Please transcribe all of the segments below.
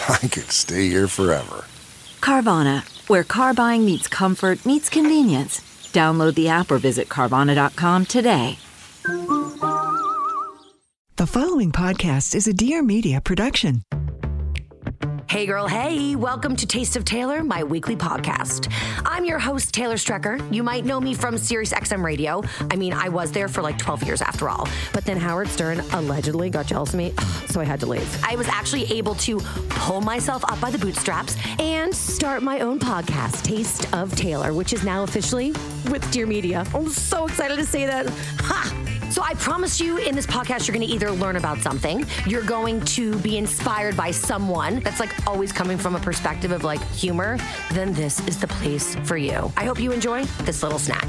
I could stay here forever. Carvana, where car buying meets comfort, meets convenience. Download the app or visit Carvana.com today. The following podcast is a Dear Media production. Hey, girl, hey, welcome to Taste of Taylor, my weekly podcast. I'm your host, Taylor Strecker. You might know me from Sirius XM Radio. I mean, I was there for like 12 years after all. But then Howard Stern allegedly got jealous of me, so I had to leave. I was actually able to pull myself up by the bootstraps and start my own podcast, Taste of Taylor, which is now officially with Dear Media. I'm so excited to say that. Ha! So I promise you in this podcast, you're going to either learn about something, you're going to be inspired by someone that's like always coming from a perspective of like humor, then this is the place for you. I hope you enjoy this little snack.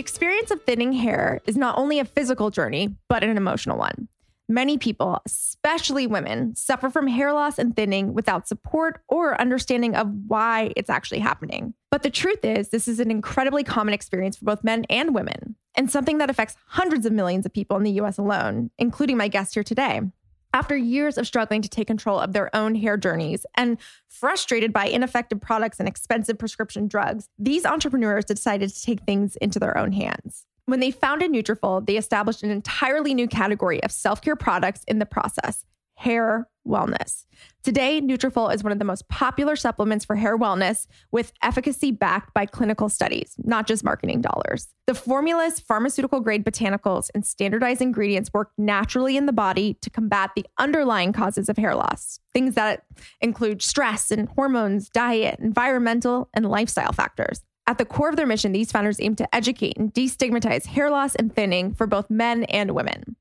Experience of thinning hair is not only a physical journey, but an emotional one. Many people, especially women, suffer from hair loss and thinning without support or understanding of why it's actually happening. But the truth is, this is an incredibly common experience for both men and women, and something that affects hundreds of millions of people in the US alone, including my guest here today. After years of struggling to take control of their own hair journeys and frustrated by ineffective products and expensive prescription drugs, these entrepreneurs decided to take things into their own hands. When they founded Nutrafol, they established an entirely new category of self-care products in the process, hair wellness. Today, Nutrafol is one of the most popular supplements for hair wellness with efficacy backed by clinical studies, not just marketing dollars. The formulas, pharmaceutical grade botanicals, and standardized ingredients work naturally in the body to combat the underlying causes of hair loss. Things that include stress and hormones, diet, environmental, and lifestyle factors. At the core of their mission, these founders aim to educate and destigmatize hair loss and thinning for both men and women.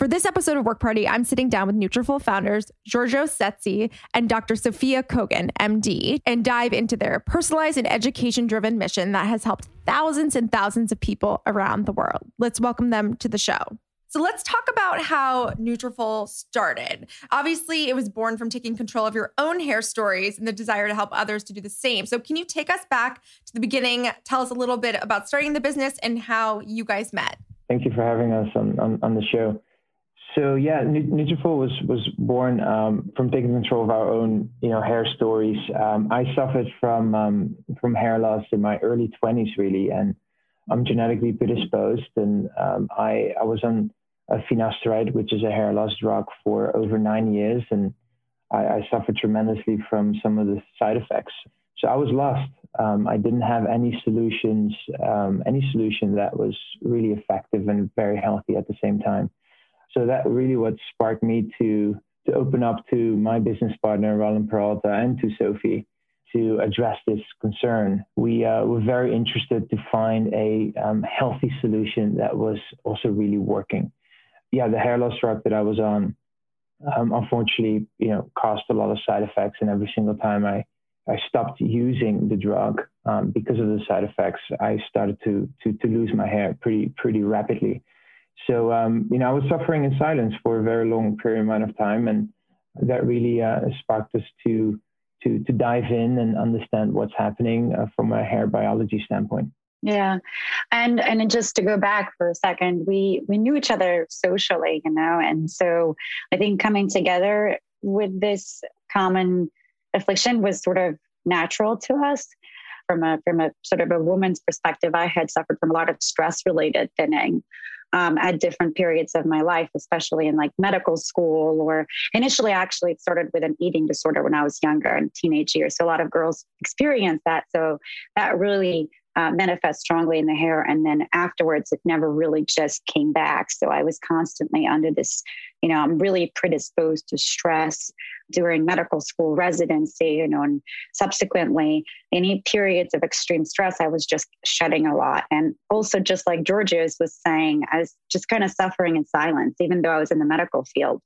For this episode of Work Party, I'm sitting down with Nutrafol founders Giorgos Tsetis and Dr. Sophia Kogan, MD, and dive into their personalized and education-driven mission that has helped thousands and thousands of people around the world. Let's welcome them to the show. So let's talk about how Nutrafol started. Obviously, it was born from taking control of your own hair stories and the desire to help others to do the same. So can you take us back to the beginning? Tell us a little bit about starting the business and how you guys met. Thank you for having us on, on, on the show. So yeah, Nutrafol was was born um, from taking control of our own, you know, hair stories. Um, I suffered from um, from hair loss in my early 20s, really, and I'm genetically predisposed. And um, I I was on a finasteride, which is a hair loss drug, for over nine years, and I, I suffered tremendously from some of the side effects. So I was lost. Um, I didn't have any solutions, um, any solution that was really effective and very healthy at the same time. So that really what sparked me to to open up to my business partner Roland Peralta and to Sophie to address this concern. We uh, were very interested to find a um, healthy solution that was also really working. Yeah, the hair loss drug that I was on, um, unfortunately, you know, caused a lot of side effects, and every single time I I stopped using the drug um, because of the side effects, I started to to to lose my hair pretty pretty rapidly. So um, you know, I was suffering in silence for a very long period amount of time, and that really uh, sparked us to to to dive in and understand what's happening uh, from a hair biology standpoint. Yeah, and and just to go back for a second, we we knew each other socially, you know, and so I think coming together with this common affliction was sort of natural to us from a from a sort of a woman's perspective. I had suffered from a lot of stress related thinning um, at different periods of my life, especially in like medical school or initially, actually, it started with an eating disorder when I was younger in teenage years. So a lot of girls experience that. So that really uh, manifests strongly in the hair. And then afterwards, it never really just came back. So I was constantly under this, you know, I'm really predisposed to stress during medical school residency, you know, and subsequently any periods of extreme stress, I was just shedding a lot. And also, just like Giorgos was saying, I was just kind of suffering in silence, even though I was in the medical field.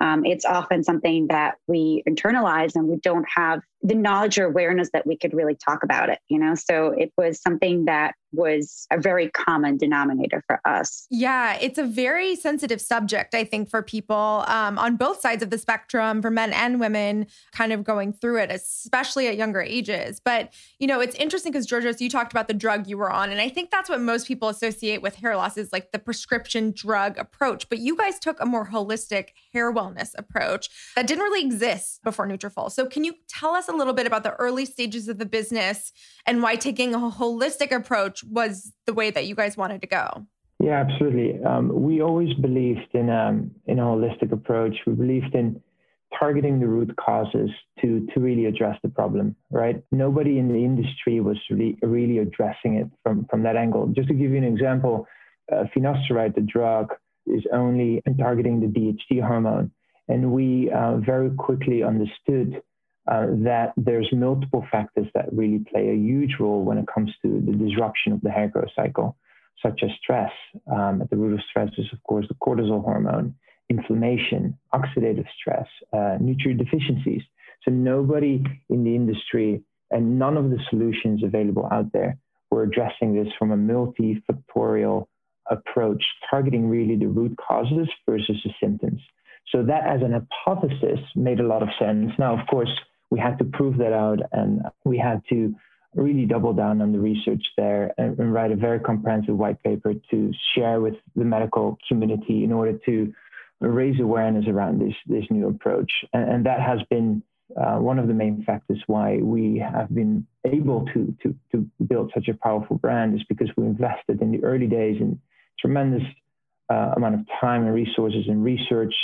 Um, it's often something that we internalize and we don't have the knowledge or awareness that we could really talk about it, you know? So it was something that was a very common denominator for us. Yeah, it's a very sensitive subject, I think, for people um, on both sides of the spectrum, for men and women, kind of going through it, especially at younger ages. But, you know, it's interesting because, Giorgos, you talked about the drug you were on. And I think that's what most people associate with hair loss is like the prescription drug approach. But you guys took a more holistic hair wellness approach that didn't really exist before Nutrafol. So, can you tell us a little bit about the early stages of the business and why taking a holistic approach? Was the way that you guys wanted to go. Yeah, absolutely. Um, we always believed in um, in a holistic approach. We believed in targeting the root causes to to really address the problem. Right? Nobody in the industry was really really addressing it from from that angle. Just to give you an example, uh, finasteride, the drug, is only targeting the DHT hormone, and we uh, very quickly understood uh, that there's multiple factors that really play a huge role when it comes to the disruption of the hair growth cycle, such as stress. Um, at the root of stress is, of course, the cortisol hormone, inflammation, oxidative stress, uh, nutrient deficiencies. So nobody in the industry and none of the solutions available out there were addressing this from a multifactorial approach, targeting really the root causes versus the symptoms. So that as an hypothesis made a lot of sense. Now, of course, we had to prove that out and we had to really double down on the research there and, and, write a very comprehensive white paper to share with the medical community in order to raise awareness around this this new approach. And, and that has been uh, one of the main factors why we have been able to, to to build such a powerful brand is because we invested in the early days in tremendous uh, amount of time and resources in research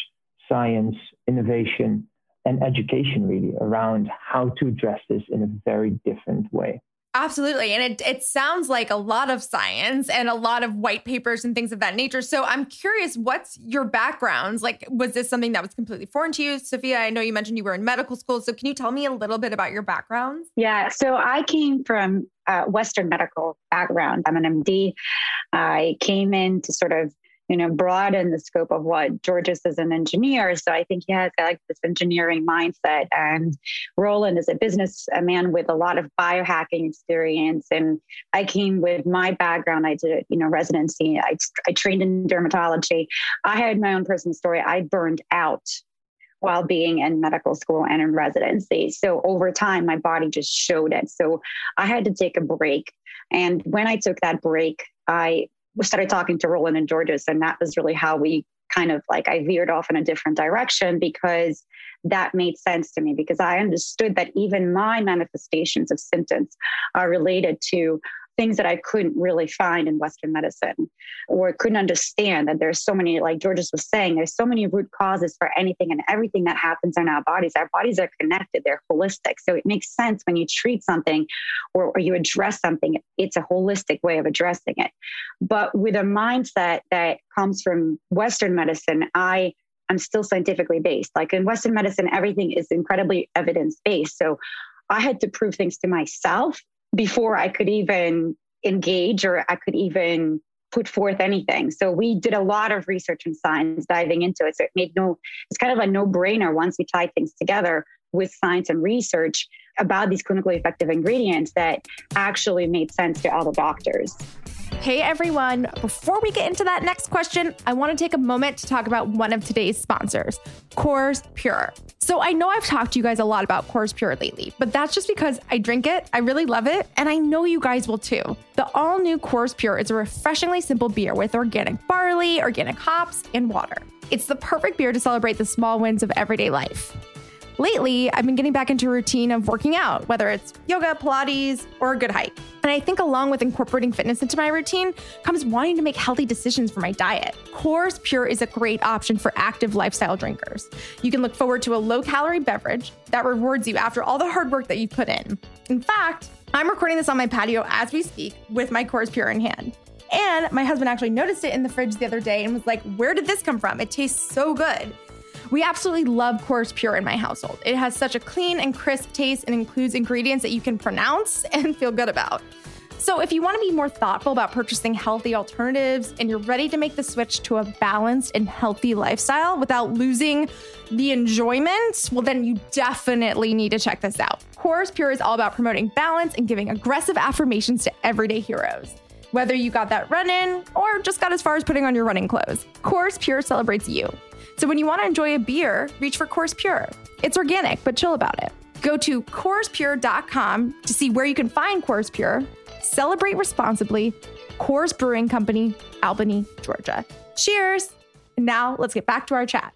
science innovation and education really around how to address this in a very different way. Absolutely. And it, it sounds like a lot of science and a lot of white papers and things of that nature. So I'm curious, what's your backgrounds? Like, was this something that was completely foreign to you? Sophia, I know you mentioned you were in medical school. So can you tell me a little bit about your backgrounds? Yeah. So I came from a Western medical background. I'm an MD. I came in to sort of you know, broaden the scope of what Giorgos is an engineer. So I think he has like this engineering mindset. And Roland is a business man with a lot of biohacking experience. And I came with my background. I did, you know, residency. I, I trained in dermatology. I had my own personal story. I burned out while being in medical school and in residency. So over time, my body just showed it. So I had to take a break. And when I took that break, I started talking to Roland and Georges, and that was really how we kind of like I veered off in a different direction because that made sense to me because I understood that even my manifestations of symptoms are related to things that I couldn't really find in Western medicine or couldn't understand that there's so many, like Giorgos was saying, there's so many root causes for anything and everything that happens in our bodies. Our bodies are connected, they're holistic. So it makes sense when you treat something or, or you address something, it's a holistic way of addressing it. But with a mindset that comes from Western medicine, I I'm still scientifically based. Like in Western medicine, everything is incredibly evidence based. So I had to prove things to myself before I could even engage or I could even put forth anything. So we did a lot of research and science diving into it. So it made no, it's kind of a no brainer once we tie things together with science and research about these clinically effective ingredients that actually made sense to other doctors. Hey everyone, before we get into that next question, I want to take a moment to talk about one of today's sponsors, Coors Pure. So I know I've talked to you guys a lot about Coors Pure lately, but that's just because I drink it, I really love it, and I know you guys will too. The all new Coors Pure is a refreshingly simple beer with organic barley, organic hops, and water. It's the perfect beer to celebrate the small wins of everyday life. Lately, I've been getting back into a routine of working out, whether it's yoga, Pilates, or a good hike. And I think along with incorporating fitness into my routine comes wanting to make healthy decisions for my diet. Coors Pure is a great option for active lifestyle drinkers. You can look forward to a low calorie beverage that rewards you after all the hard work that you've put in. In fact, I'm recording this on my patio as we speak with my Coors Pure in hand. And my husband actually noticed it in the fridge the other day and was like, Where did this come from? It tastes so good. We absolutely love Coors Pure in my household. It has such a clean and crisp taste and includes ingredients that you can pronounce and feel good about. So, if you want to be more thoughtful about purchasing healthy alternatives and you're ready to make the switch to a balanced and healthy lifestyle without losing the enjoyment, well, then you definitely need to check this out. Coors Pure is all about promoting balance and giving aggressive affirmations to everyday heroes. Whether you got that run in or just got as far as putting on your running clothes, Coors Pure celebrates you. So when you want to enjoy a beer, reach for Coors Pure. It's organic, but chill about it. Go to CoorsPure.com to see where you can find Coors Pure. Celebrate responsibly. Coors Brewing Company, Albany, Georgia. Cheers. And now let's get back to our chat.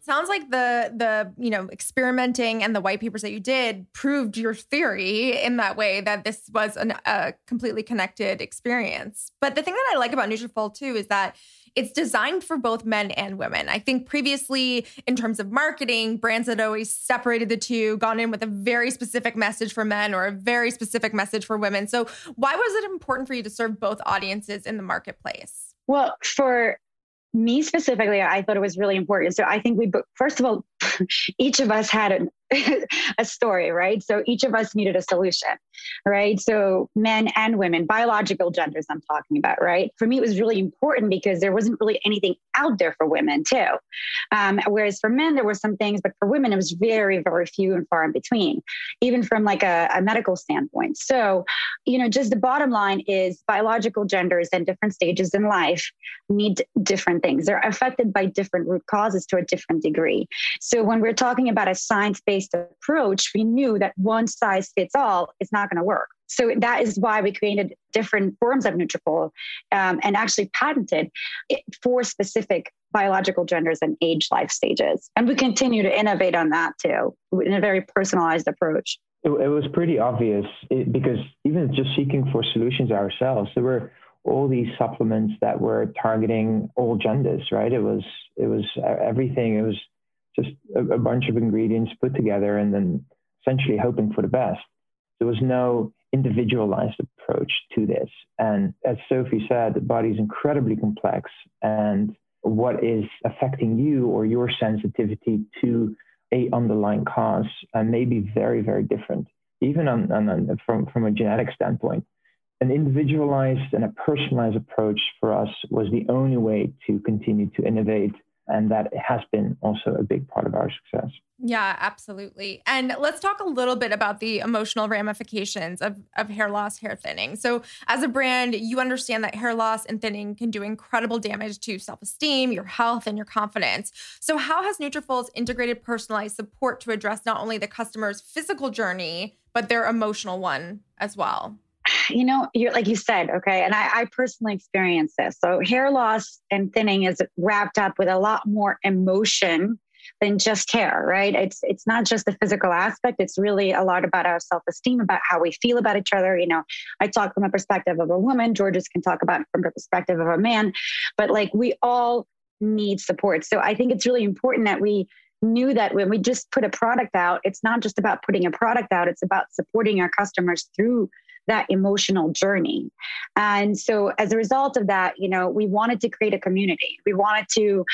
Sounds like the the you know experimenting and the white papers that you did proved your theory in that way that this was an, a completely connected experience. But the thing that I like about Nutrafol too is that it's designed for both men and women. I think previously, in terms of marketing, brands had always separated the two, gone in with a very specific message for men or a very specific message for women. So, why was it important for you to serve both audiences in the marketplace? Well, for me specifically, I thought it was really important. So I think we, first of all, each of us had an, a story, right? So each of us needed a solution, right? So men and women, biological genders, I'm talking about, right? For me, it was really important because there wasn't really anything out there for women, too. Um, whereas for men, there were some things, but for women, it was very, very few and far in between, even from like a, a medical standpoint. So, you know, just the bottom line is biological genders and different stages in life need different things. They're affected by different root causes to a different degree. So when we're talking about a science based based approach, we knew that one size fits all is not going to work. So that is why we created different forms of Nutrafol um, and actually patented it for specific biological genders and age life stages. And we continue to innovate on that too in a very personalized approach. It, it was pretty obvious it, because even just seeking for solutions ourselves, there were all these supplements that were targeting all genders, right? It was it was everything. It was just a, a bunch of ingredients put together and then essentially hoping for the best. There was no individualized approach to this. And as Sophie said, the body is incredibly complex, and what is affecting you or your sensitivity to a underlying cause uh, may be very, very different, even on, on, from, from a genetic standpoint. An individualized and a personalized approach for us was the only way to continue to innovate and that has been also a big part of our success. Yeah, absolutely. And let's talk a little bit about the emotional ramifications of, of hair loss, hair thinning. So, as a brand, you understand that hair loss and thinning can do incredible damage to self esteem, your health, and your confidence. So, how has Nutrafol's integrated personalized support to address not only the customer's physical journey, but their emotional one as well? You know, you're like you said, okay, and I, I personally experienced this. So hair loss and thinning is wrapped up with a lot more emotion than just hair, right? It's it's not just the physical aspect. It's really a lot about our self-esteem, about how we feel about each other. You know, I talk from a perspective of a woman. Georges can talk about from the perspective of a man, but like we all need support. So I think it's really important that we knew that when we just put a product out, it's not just about putting a product out, it's about supporting our customers through that emotional journey. And so as a result of that, you know, we wanted to create a community. We wanted to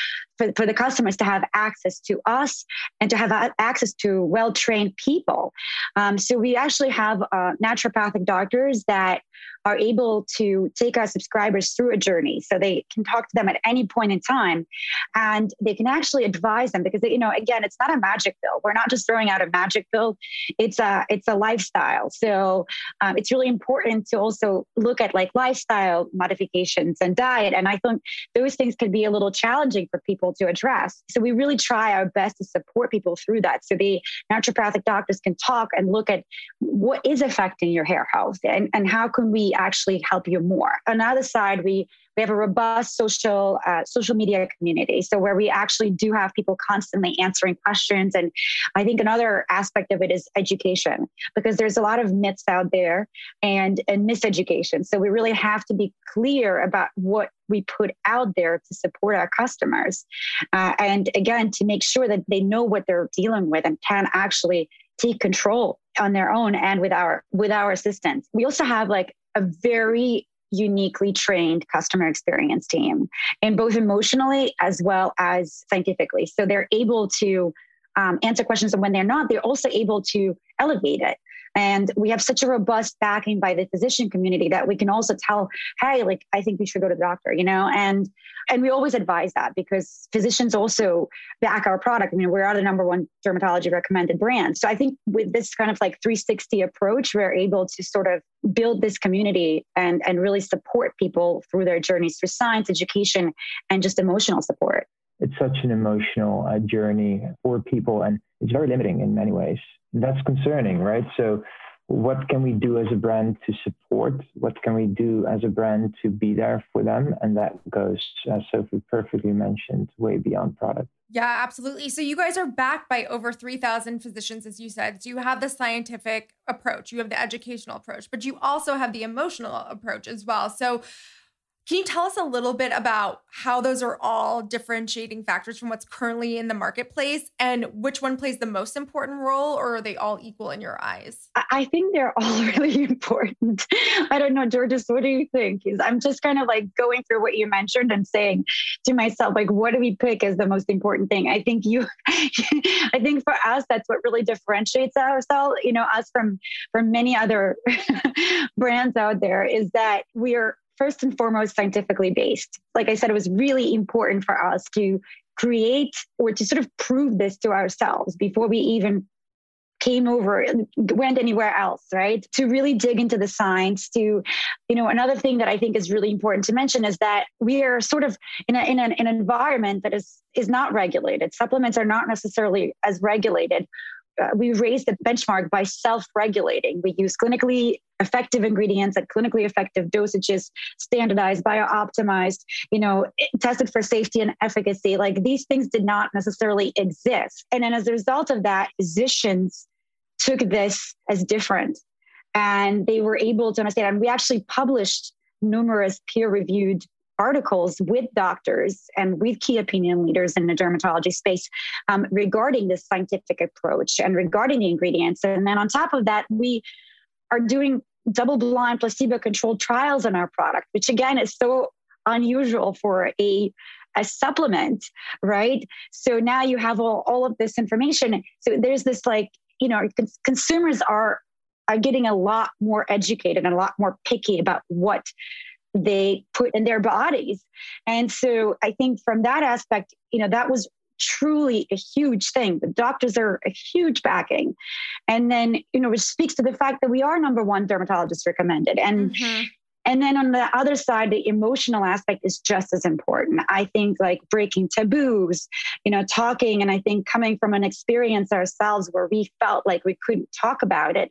for, for the customers to have access to us and to have access to well trained people. Um, so we actually have uh, naturopathic doctors that are able to take our subscribers through a journey. So they can talk to them at any point in time and they can actually advise them because, you know, again, it's not a magic pill. We're not just throwing out a magic pill. It's a, it's a lifestyle. So um, it's really important to also look at like lifestyle modifications and diet. And I think those things can be a little challenging for people to address. So we really try our best to support people through that. So the naturopathic doctors can talk and look at what is affecting your hair health and, and how can we actually help you more. On the other side, we we have a robust social uh, social media community, so where we actually do have people constantly answering questions. And I think another aspect of it is education, because there's a lot of myths out there and and miseducation. So we really have to be clear about what we put out there to support our customers, uh, and again to make sure that they know what they're dealing with and can actually take control on their own and with our with our assistance. We also have like a very uniquely trained customer experience team and both emotionally as well as scientifically. So they're able to um, answer questions and when they're not they're also able to elevate it and we have such a robust backing by the physician community that we can also tell, hey, like I think we should go to the doctor, you know, and and we always advise that because physicians also back our product. I mean, we're the number one dermatology recommended brand. So I think with this kind of like 360 approach, we're able to sort of build this community and and really support people through their journeys through science, education, and just emotional support. It's such an emotional uh, journey for people, and it's very limiting in many ways that's concerning, right? So, what can we do as a brand to support? What can we do as a brand to be there for them? And that goes, as Sophie perfectly mentioned, way beyond product. Yeah, absolutely. So you guys are backed by over 3,000 physicians, as you said. So you have the scientific approach, you have the educational approach, but you also have the emotional approach as well. So can you tell us a little bit about how those are all differentiating factors from what's currently in the marketplace and which one plays the most important role, or are they all equal in your eyes? I think they're all really important. I don't know, Georges, what do you think? I'm just kind of like going through what you mentioned and saying to myself, like, what do we pick as the most important thing? I think you, I think for us, that's what really differentiates ourselves, you know, us from from many other brands out there is that we're first and foremost scientifically based. Like I said, it was really important for us to create or to sort of prove this to ourselves before we even came over went anywhere else right to really dig into the science to you know another thing that i think is really important to mention is that we are sort of in, a, in an, an environment that is is not regulated supplements are not necessarily as regulated uh, we raised the benchmark by self-regulating. We use clinically effective ingredients at clinically effective dosages, standardized, bio-optimized, you know, tested for safety and efficacy. Like these things did not necessarily exist. And then as a result of that, physicians took this as different and they were able to understand. And we actually published numerous peer-reviewed articles with doctors and with key opinion leaders in the dermatology space um, regarding this scientific approach and regarding the ingredients. And then on top of that, we are doing double blind placebo controlled trials on our product, which again is so unusual for a a supplement, right? So now you have all, all of this information. So there's this like, you know, cons- consumers are are getting a lot more educated and a lot more picky about what they put in their bodies. And so I think from that aspect, you know, that was truly a huge thing. The doctors are a huge backing. And then, you know, which speaks to the fact that we are number one dermatologist recommended. And mm-hmm. And then on the other side, the emotional aspect is just as important. I think like breaking taboos, you know, talking, and I think coming from an experience ourselves where we felt like we couldn't talk about it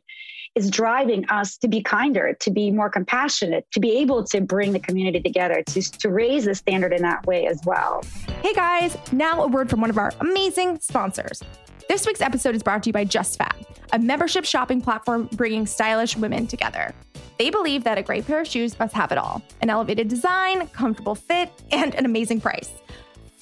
is driving us to be kinder, to be more compassionate, to be able to bring the community together, to, to raise the standard in that way as well. Hey guys, now a word from one of our amazing sponsors. This week's episode is brought to you by JustFab, a membership shopping platform bringing stylish women together. They believe that a great pair of shoes must have it all an elevated design, comfortable fit, and an amazing price.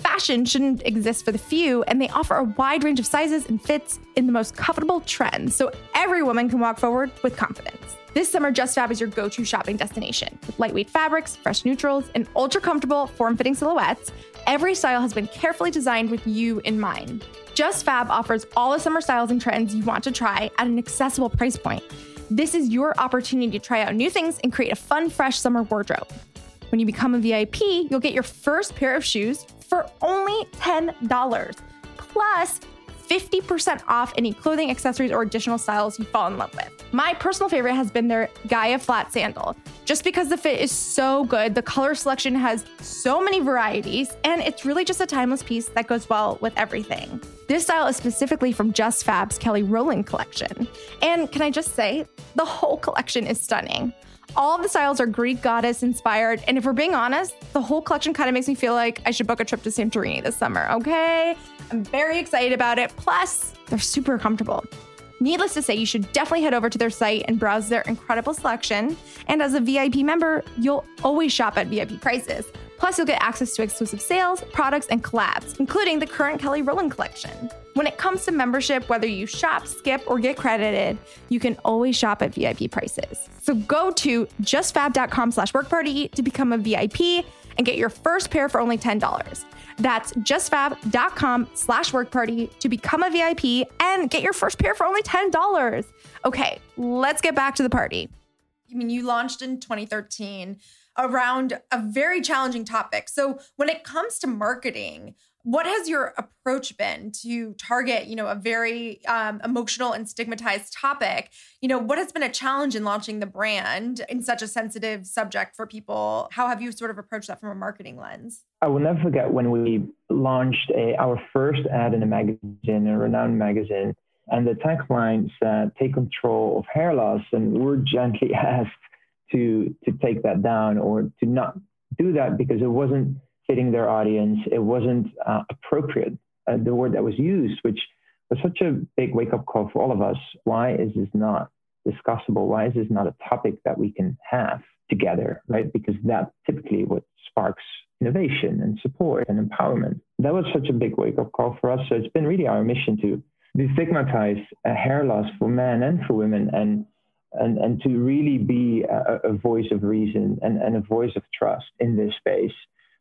Fashion shouldn't exist for the few, and they offer a wide range of sizes and fits in the most comfortable trends, so every woman can walk forward with confidence. This summer, Just Fab is your go to shopping destination. With lightweight fabrics, fresh neutrals, and ultra comfortable, form fitting silhouettes, every style has been carefully designed with you in mind. Just Fab offers all the summer styles and trends you want to try at an accessible price point. This is your opportunity to try out new things and create a fun, fresh summer wardrobe. When you become a VIP, you'll get your first pair of shoes for only $10, plus 50% off any clothing, accessories, or additional styles you fall in love with. My personal favorite has been their Gaia flat sandal. Just because the fit is so good, the color selection has so many varieties, and it's really just a timeless piece that goes well with everything. This style is specifically from Just Fab's Kelly Rowland collection. And can I just say, the whole collection is stunning. All of the styles are Greek goddess inspired. And if we're being honest, the whole collection kind of makes me feel like I should book a trip to Santorini this summer, okay? I'm very excited about it. Plus, they're super comfortable. Needless to say, you should definitely head over to their site and browse their incredible selection. And as a VIP member, you'll always shop at VIP prices. Plus, you'll get access to exclusive sales, products, and collabs, including the current Kelly Rowland collection. When it comes to membership, whether you shop, skip, or get credited, you can always shop at VIP prices. So go to justfab.com slash workparty to become a VIP and get your first pair for only $10. That's justfab.com slash workparty to become a VIP and get your first pair for only $10. Okay, let's get back to the party. I mean, you launched in 2013 around a very challenging topic. So when it comes to marketing, what has your approach been to target you know a very um, emotional and stigmatized topic? You know what has been a challenge in launching the brand in such a sensitive subject for people? How have you sort of approached that from a marketing lens? I will never forget when we launched a, our first ad in a magazine a renowned magazine and the tagline said take control of hair loss and we we're gently asked to to take that down or to not do that because it wasn't fitting their audience. It wasn't uh, appropriate, uh, the word that was used, which was such a big wake up call for all of us. Why is this not discussable? Why is this not a topic that we can have together, right? Because that typically what sparks innovation and support and empowerment. That was such a big wake up call for us. So it's been really our mission to destigmatize uh, hair loss for men and for women and and, and to really be a, a voice of reason and, and a voice of trust in this space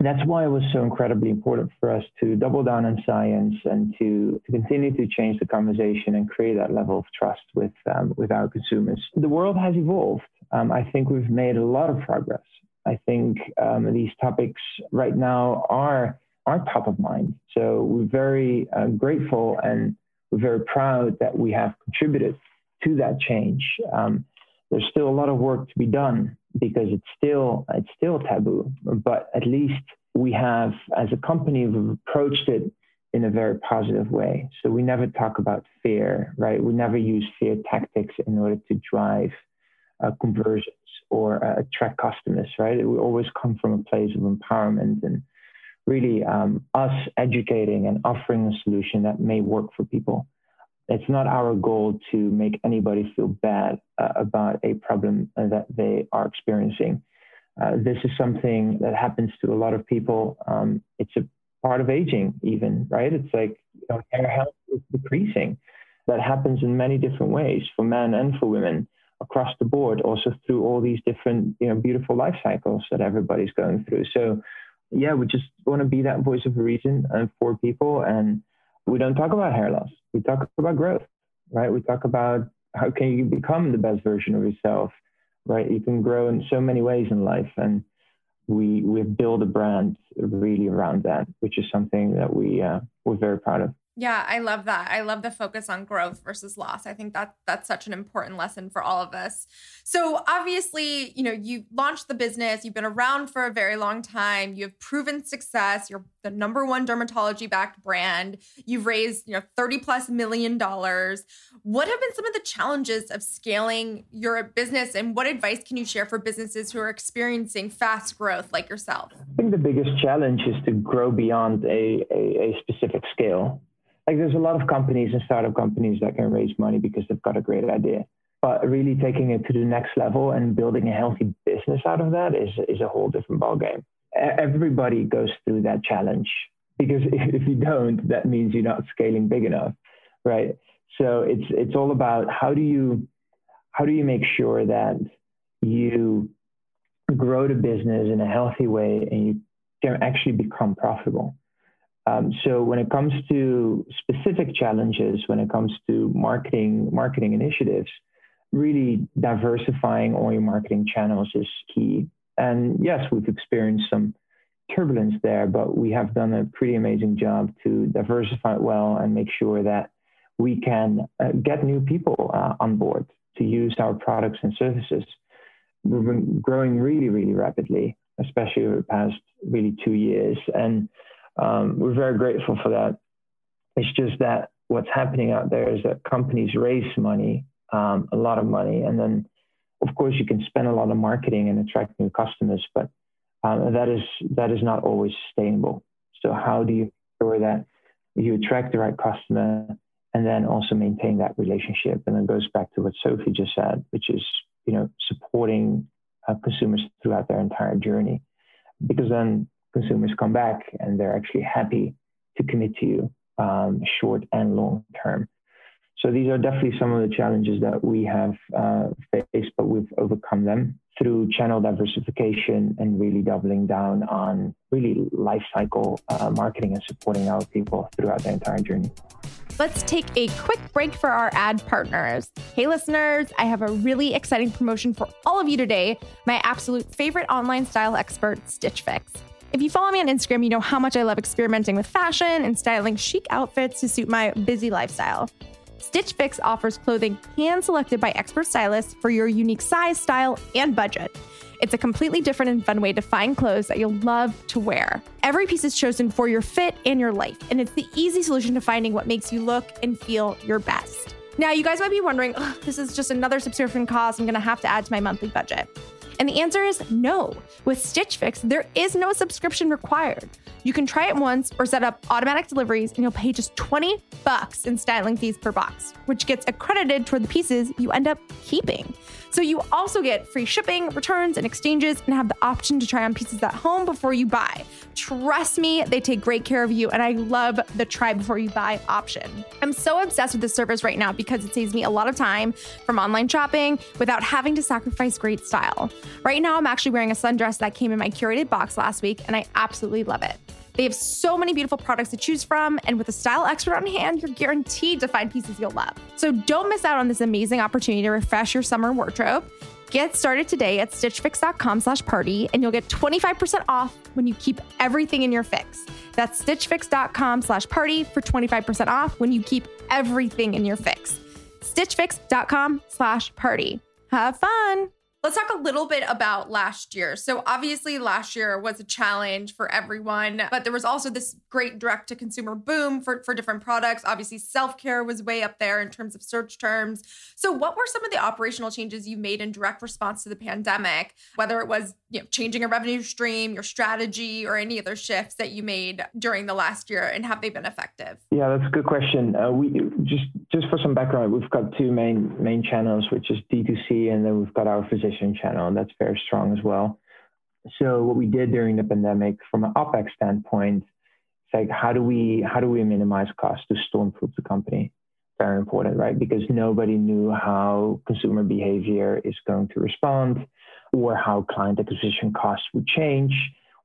that's why it was so incredibly important for us to double down on science and to, to continue to change the conversation and create that level of trust with, um, with our consumers. The world has evolved. Um, I think we've made a lot of progress. I think um, these topics right now are, are top of mind. So we're very uh, grateful and we're very proud that we have contributed to that change. Um, there's still a lot of work to be done because it's still it's still taboo. But at least we have, as a company, we've approached it in a very positive way. So we never talk about fear, right? We never use fear tactics in order to drive uh, conversions or uh, attract customers, right? We always come from a place of empowerment and really um, us educating and offering a solution that may work for people it's not our goal to make anybody feel bad uh, about a problem that they are experiencing. Uh, this is something that happens to a lot of people. Um, it's a part of aging, even, right? It's like you know, hair health is decreasing. That happens in many different ways for men and for women across the board, also through all these different, you know, beautiful life cycles that everybody's going through. So, yeah, we just want to be that voice of reason and uh, for people and we don't talk about hair loss. We talk about growth, right? We talk about how can you become the best version of yourself, right? You can grow in so many ways in life, and we we've built a brand really around that, which is something that we uh, we're very proud of. Yeah, I love that. I love the focus on growth versus loss. I think that that's such an important lesson for all of us. So, obviously, you know, you launched the business, you've been around for a very long time, you have proven success, you're the number one dermatology backed brand. You've raised, you know, 30 plus million dollars. What have been some of the challenges of scaling your business and what advice can you share for businesses who are experiencing fast growth like yourself? I think the biggest challenge is to grow beyond a, a, a specific scale like there's a lot of companies and startup companies that can raise money because they've got a great idea. But really taking it to the next level and building a healthy business out of that is, is a whole different ballgame. Everybody goes through that challenge, because if, you don't, that means you're not scaling big enough, right? So it's it's all about how do you how do you make sure that you grow the business in a healthy way and you can actually become profitable. Um, so when it comes to specific challenges, when it comes to marketing marketing initiatives, really diversifying all your marketing channels is key. And yes, we've experienced some turbulence there, but we have done a pretty amazing job to diversify well and make sure that we can uh, get new people uh, on board to use our products and services. We've been growing really, really rapidly, especially over the past really two years. And um, we're very grateful for that. It's just that what's happening out there is that companies raise money, um, a lot of money, and then, of course, you can spend a lot of marketing and attract new customers, but um, that is that is not always sustainable. So how do you ensure that you attract the right customer and then also maintain that relationship? And it goes back to what Sophie just said, which is you know supporting uh, consumers throughout their entire journey, because then consumers come back and they're actually happy to commit to you um, short and long term. So these are definitely some of the challenges that we have uh, faced, but we've overcome them through channel diversification and really doubling down on really life cycle uh, marketing and supporting our people throughout the entire journey. Let's take a quick break for our ad partners. Hey, listeners, I have a really exciting promotion for all of you today. My absolute favorite online style expert, Stitch Fix. If you follow me on Instagram, you know how much I love experimenting with fashion and styling chic outfits to suit my busy lifestyle. Stitch Fix offers clothing hand selected by expert stylists for your unique size, style, and budget. It's a completely different and fun way to find clothes that you'll love to wear. Every piece is chosen for your fit and your life, and it's the easy solution to finding what makes you look and feel your best. Now, you guys might be wondering, this is just another subscription cost I'm gonna have to add to my monthly budget. And the answer is no. With Stitch Fix, there is no subscription required. You can try it once or set up automatic deliveries and you'll pay just 20 bucks in styling fees per box, which gets accredited toward the pieces you end up keeping. So you also get free shipping, returns, and exchanges and have the option to try on pieces at home before you buy. Trust me, they take great care of you and I love the try before you buy option. I'm so obsessed with this service right now because it saves me a lot of time from online shopping without having to sacrifice great style. Right now I'm actually wearing a sundress that came in my curated box last week and I absolutely love it. They have so many beautiful products to choose from, and with a style expert on hand, you're guaranteed to find pieces you'll love. So don't miss out on this amazing opportunity to refresh your summer wardrobe. Get started today at stitchfix.com slash party, and you'll get 25% off when you keep everything in your fix. That's stitchfix.com slash party for 25% off when you keep everything in your fix. stitchfix.com slash party. Have fun! Let's talk a little bit about last year. So, obviously, last year was a challenge for everyone, but there was also this great direct to consumer boom for, for different products. Obviously, self care was way up there in terms of search terms. So, what were some of the operational changes you made in direct response to the pandemic, whether it was you know, changing a revenue stream, your strategy, or any other shifts that you made during the last year, and have they been effective? Yeah, that's a good question. Uh, we just just for some background, we've got two main main channels, which is D2C, and then we've got our physician channel, and that's very strong as well. So what we did during the pandemic, from an OpEx standpoint, it's like how do we how do we minimize costs to stormproof the company? Very important, right? Because nobody knew how consumer behavior is going to respond, or how client acquisition costs would change,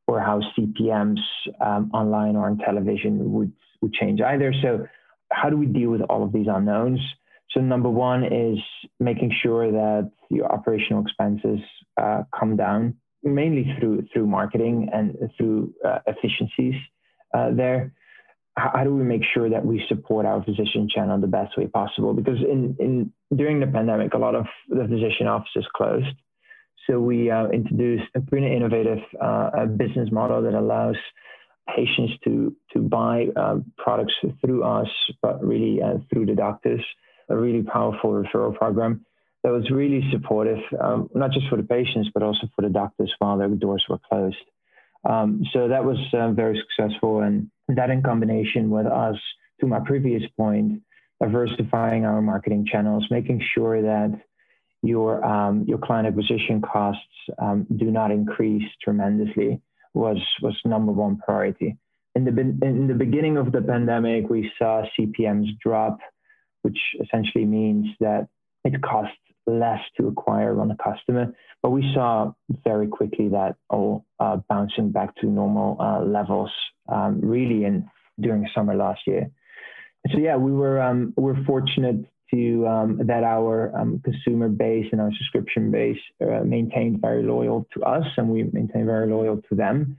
or how CPMS um, online or on television would would change either. So how do we deal with all of these unknowns? So number one is making sure that your operational expenses uh, come down, mainly through through marketing and through uh, efficiencies uh, there. How, do we make sure that we support our physician channel the best way possible? Because in, in during the pandemic, a lot of the physician offices closed. So we uh, introduced a pretty innovative uh, business model that allows patients to to buy uh, products through us, but really through the doctors a really powerful referral program that was really supportive, um, not just for the patients, but also for the doctors while their doors were closed. Um, so that was uh, very successful. And that in combination with us, to my previous point, diversifying our marketing channels, making sure that your, um, your client acquisition costs um, do not increase tremendously was, was number one priority. in the in the beginning of the pandemic, we saw CPMS drop, which essentially means that it costs less to acquire on a customer. But we saw very quickly that all uh, bouncing back to normal uh, levels, um, really in during summer last year. So yeah, we were um, we're fortunate to um, that our um, consumer base and our subscription base uh, maintained very loyal to us, and we maintained very loyal to them.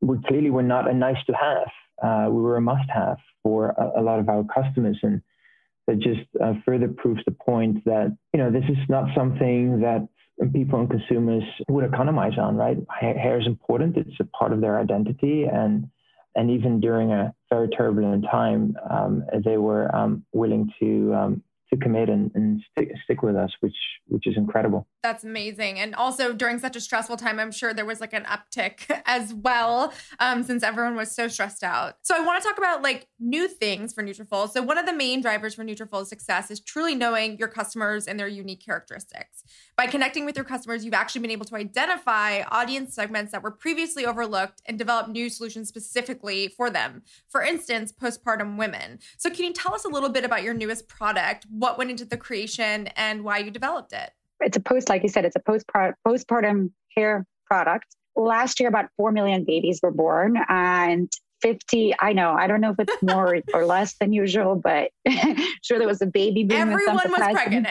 We clearly were not a nice to have. Uh, we were a must have for a, a, lot of our customers, and that just uh, further proves the point that you know this is not something that people and consumers would economize on. Right, hair is important; it's a part of their identity, and and even during a very turbulent time, um, they were um, willing to um, to commit and, and stick, stick with us, which which is incredible. That's amazing. And also during such a stressful time, I'm sure there was like an uptick as well, um, since everyone was so stressed out. So I want to talk about like new things for Nutrafol. So one of the main drivers for Nutrafol's success is truly knowing your customers and their unique characteristics. By connecting with your customers, you've actually been able to identify audience segments that were previously overlooked and develop new solutions specifically for them. For instance, postpartum women. So can you tell us a little bit about your newest product? What went into the creation and why you developed it. It's a post, like you said, it's a post postpartum hair product. Last year, about 4 million babies were born and 50 i know i don't know if it's more or less than usual but sure there was a baby boom everyone was pregnant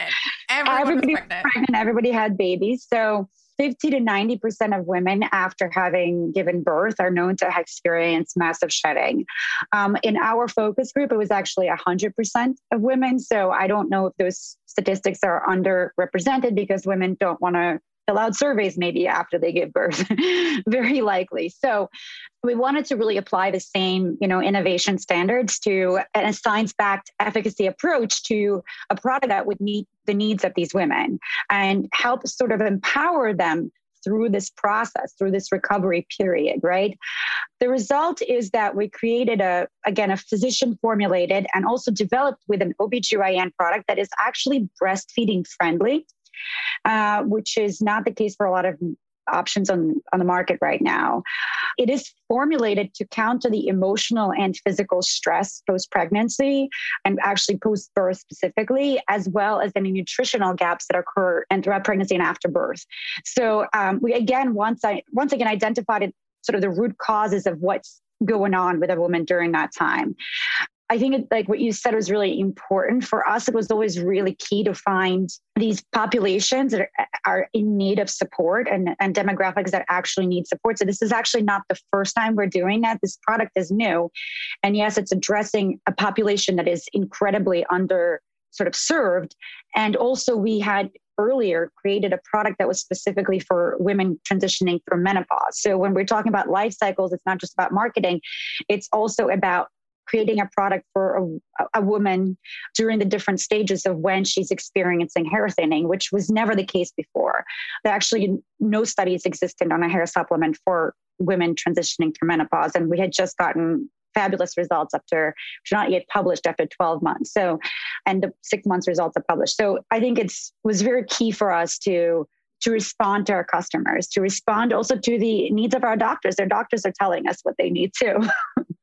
everyone everybody was pregnant. pregnant everybody had babies so 50 to 90% of women after having given birth are known to experience massive shedding. Um, in our focus group, it was actually 100% of women. So I don't know if those statistics are underrepresented because women don't want to fill out surveys maybe after they give birth very likely so we wanted to really apply the same you know innovation standards to a science-backed efficacy approach to a product that would meet the needs of these women and help sort of empower them through this process, through this recovery period, right? The result is that we created a, again, a physician formulated and also developed with an OBGYN product that is actually breastfeeding friendly. Uh, which is not the case for a lot of options on, on the market right now. It is formulated to counter the emotional and physical stress post pregnancy and actually post birth specifically, as well as any nutritional gaps that occur and throughout pregnancy and after birth. So um, we again once I once again identified it, sort of the root causes of what's going on with a woman during that time. I think it, like what you said was really important for us. It was always really key to find these populations that are, are, in need of support and, and demographics that actually need support. So this is actually not the first time we're doing that. This product is new, and yes, it's addressing a population that is incredibly under sort of served. And also, we had earlier created a product that was specifically for women transitioning through menopause. So when we're talking about life cycles, it's not just about marketing; it's also about creating a product for a, a, woman during the different stages of when she's experiencing hair thinning, which was never the case before. There actually no studies existed on a hair supplement for women transitioning through menopause, and we had just gotten fabulous results after which not yet published after 12 months. So and the six months results are published. So i think it's was very key for us to to respond to our customers to respond also to the needs of our doctors. Their doctors are telling us what they need too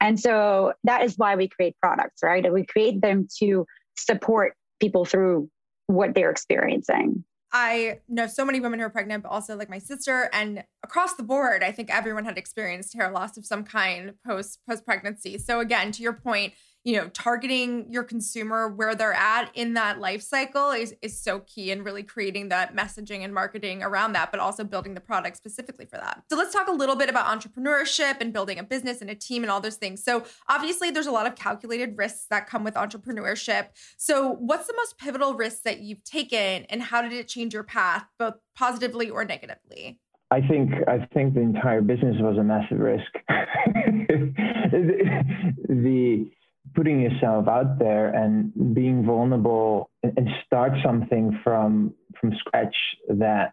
and so that is why we create products, right? We create them to support people through what they're experiencing. I know so many women who are pregnant, but also like my sister and across the board, I think everyone had experienced hair loss of some kind post post pregnancy. So again, to your point, you know, targeting your consumer where they're at in that life cycle is, is so key and really creating that messaging and marketing around that, but also building the product specifically for that. So let's talk a little bit about entrepreneurship and building a business and a team and all those things. So obviously there's a lot of calculated risks that come with entrepreneurship. So what's the most pivotal risks that you've taken and how did it change your path, both positively or negatively? I think I think the entire business was a massive risk. the putting yourself out there and being vulnerable and start something from from scratch that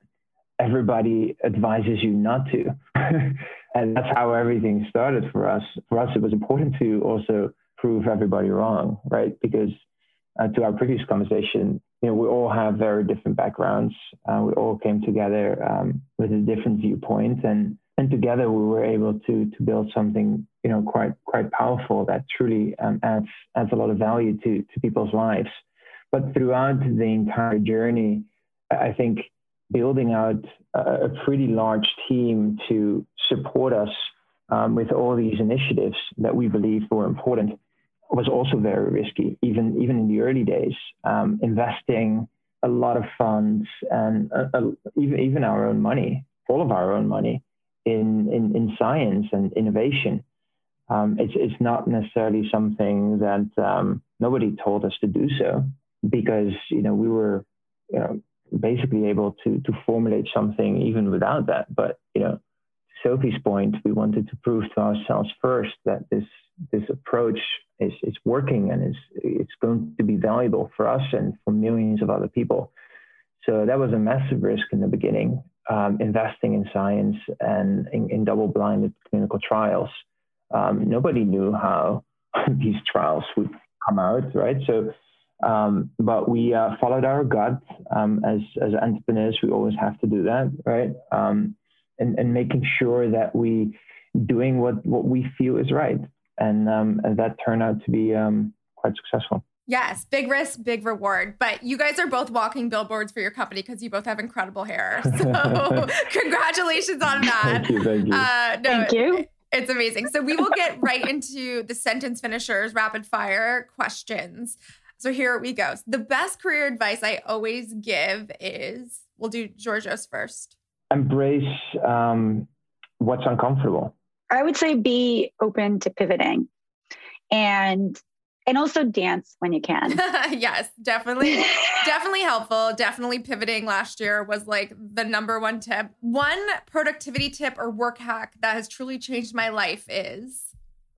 everybody advises you not to. And that's how everything started for us. For us it was important to also prove everybody wrong right? Because uh, to our previous conversation you know we all have very different backgrounds. Uh, we all came together um, with a different viewpoint and and together we were able to to build something you know quite quite powerful that truly um, adds adds a lot of value to to people's lives. But throughout the entire journey, I think building out a, pretty large team to support us um, with all these initiatives that we believe were important was also very risky, even even in the early days. Um, investing a lot of funds and uh, uh, even even our own money, all of our own money, in in, in science and innovation. Um, it's it's not necessarily something that um, nobody told us to do so because you know we were you know basically able to to formulate something even without that. But you know, Sophie's point, we wanted to prove to ourselves first that this this approach is is working and is it's going to be valuable for us and for millions of other people. So that was a massive risk in the beginning, um, investing in science and in, in double-blinded clinical trials. Um, nobody knew how these trials would come out, right? So um, but we uh, followed our gut. Um, as as entrepreneurs, we always have to do that, right? Um, and and making sure that we doing what what we feel is right, and, um, and that turned out to be quite successful. Yes, big risk, big reward. But you guys are both walking billboards for your company because you both have incredible hair. So congratulations on that. thank you. Thank you. Uh, no, thank you. It's amazing. So we will get right into the sentence finishers, rapid fire questions. So here we go. The best career advice I always give is we'll do Giorgos first. Embrace um, what's uncomfortable. I would say be open to pivoting and and also dance when you can. yes, definitely. definitely helpful. Definitely pivoting last year was like the number one tip. One productivity tip or work hack that has truly changed my life is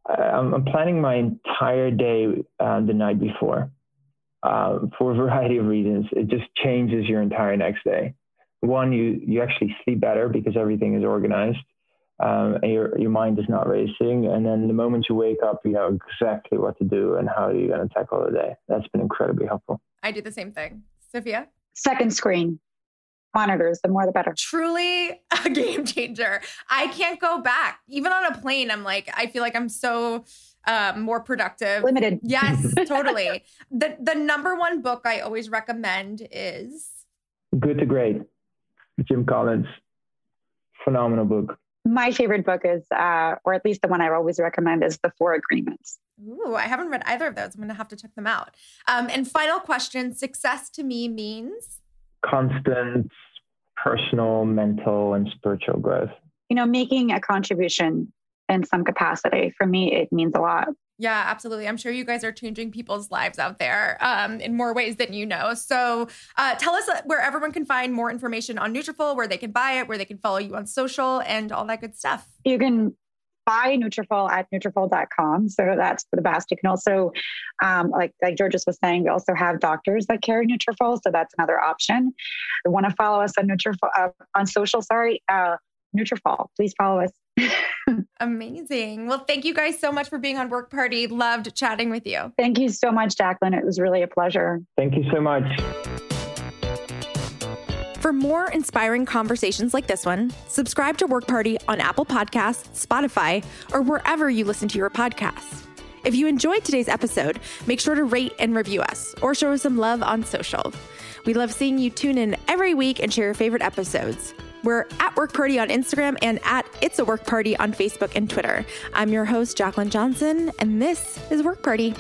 I'm planning my entire day uh, the night before uh, for a variety of reasons. It just changes your entire next day. One, you you actually sleep better because everything is organized. Um, and your, your mind is not racing. And then the moment you wake up, you know exactly what to do and how you're going to tackle the day. That's been incredibly helpful. I do the same thing. Sophia? Second screen monitors, the more the better. Truly a game changer. I can't go back. Even on a plane, I'm like, I feel like I'm so uh, more productive. Limited. Yes, totally. the the number one book I always recommend is Good to Great, Jim Collins. Phenomenal book. My favorite book is, uh, or at least the one I always recommend, is The Four Agreements. Ooh, I haven't read either of those. I'm going to have to check them out. Um, and final question: Success to me means constant personal, mental, and spiritual growth. You know, making a contribution in some capacity. For me, it means a lot. Yeah, absolutely. I'm sure you guys are changing people's lives out there um, in more ways than you know. So uh, tell us where everyone can find more information on Nutrafol, where they can buy it, where they can follow you on social, and all that good stuff. You can buy Nutrafol at Nutrafol.com. So that's the best. You can also, um, like like Georges was saying, we also have doctors that carry Nutrafol, so that's another option. Want to follow us on Nutrafol uh, on social? Sorry, uh, Nutrafol. Please follow us. Amazing. Well, thank you guys so much for being on Work Party. Loved chatting with you. Thank you so much, Jaclyn. It was really a pleasure. Thank you so much. For more inspiring conversations like this one, subscribe to Work Party on Apple Podcasts, Spotify, or wherever you listen to your podcasts. If you enjoyed today's episode, make sure to rate and review us or show us some love on social. We love seeing you tune in every week and share your favorite episodes. We're at Work Party on Instagram and at It's a Work Party on Facebook and Twitter. I'm your host, Jaclyn Johnson, and this is Work Party.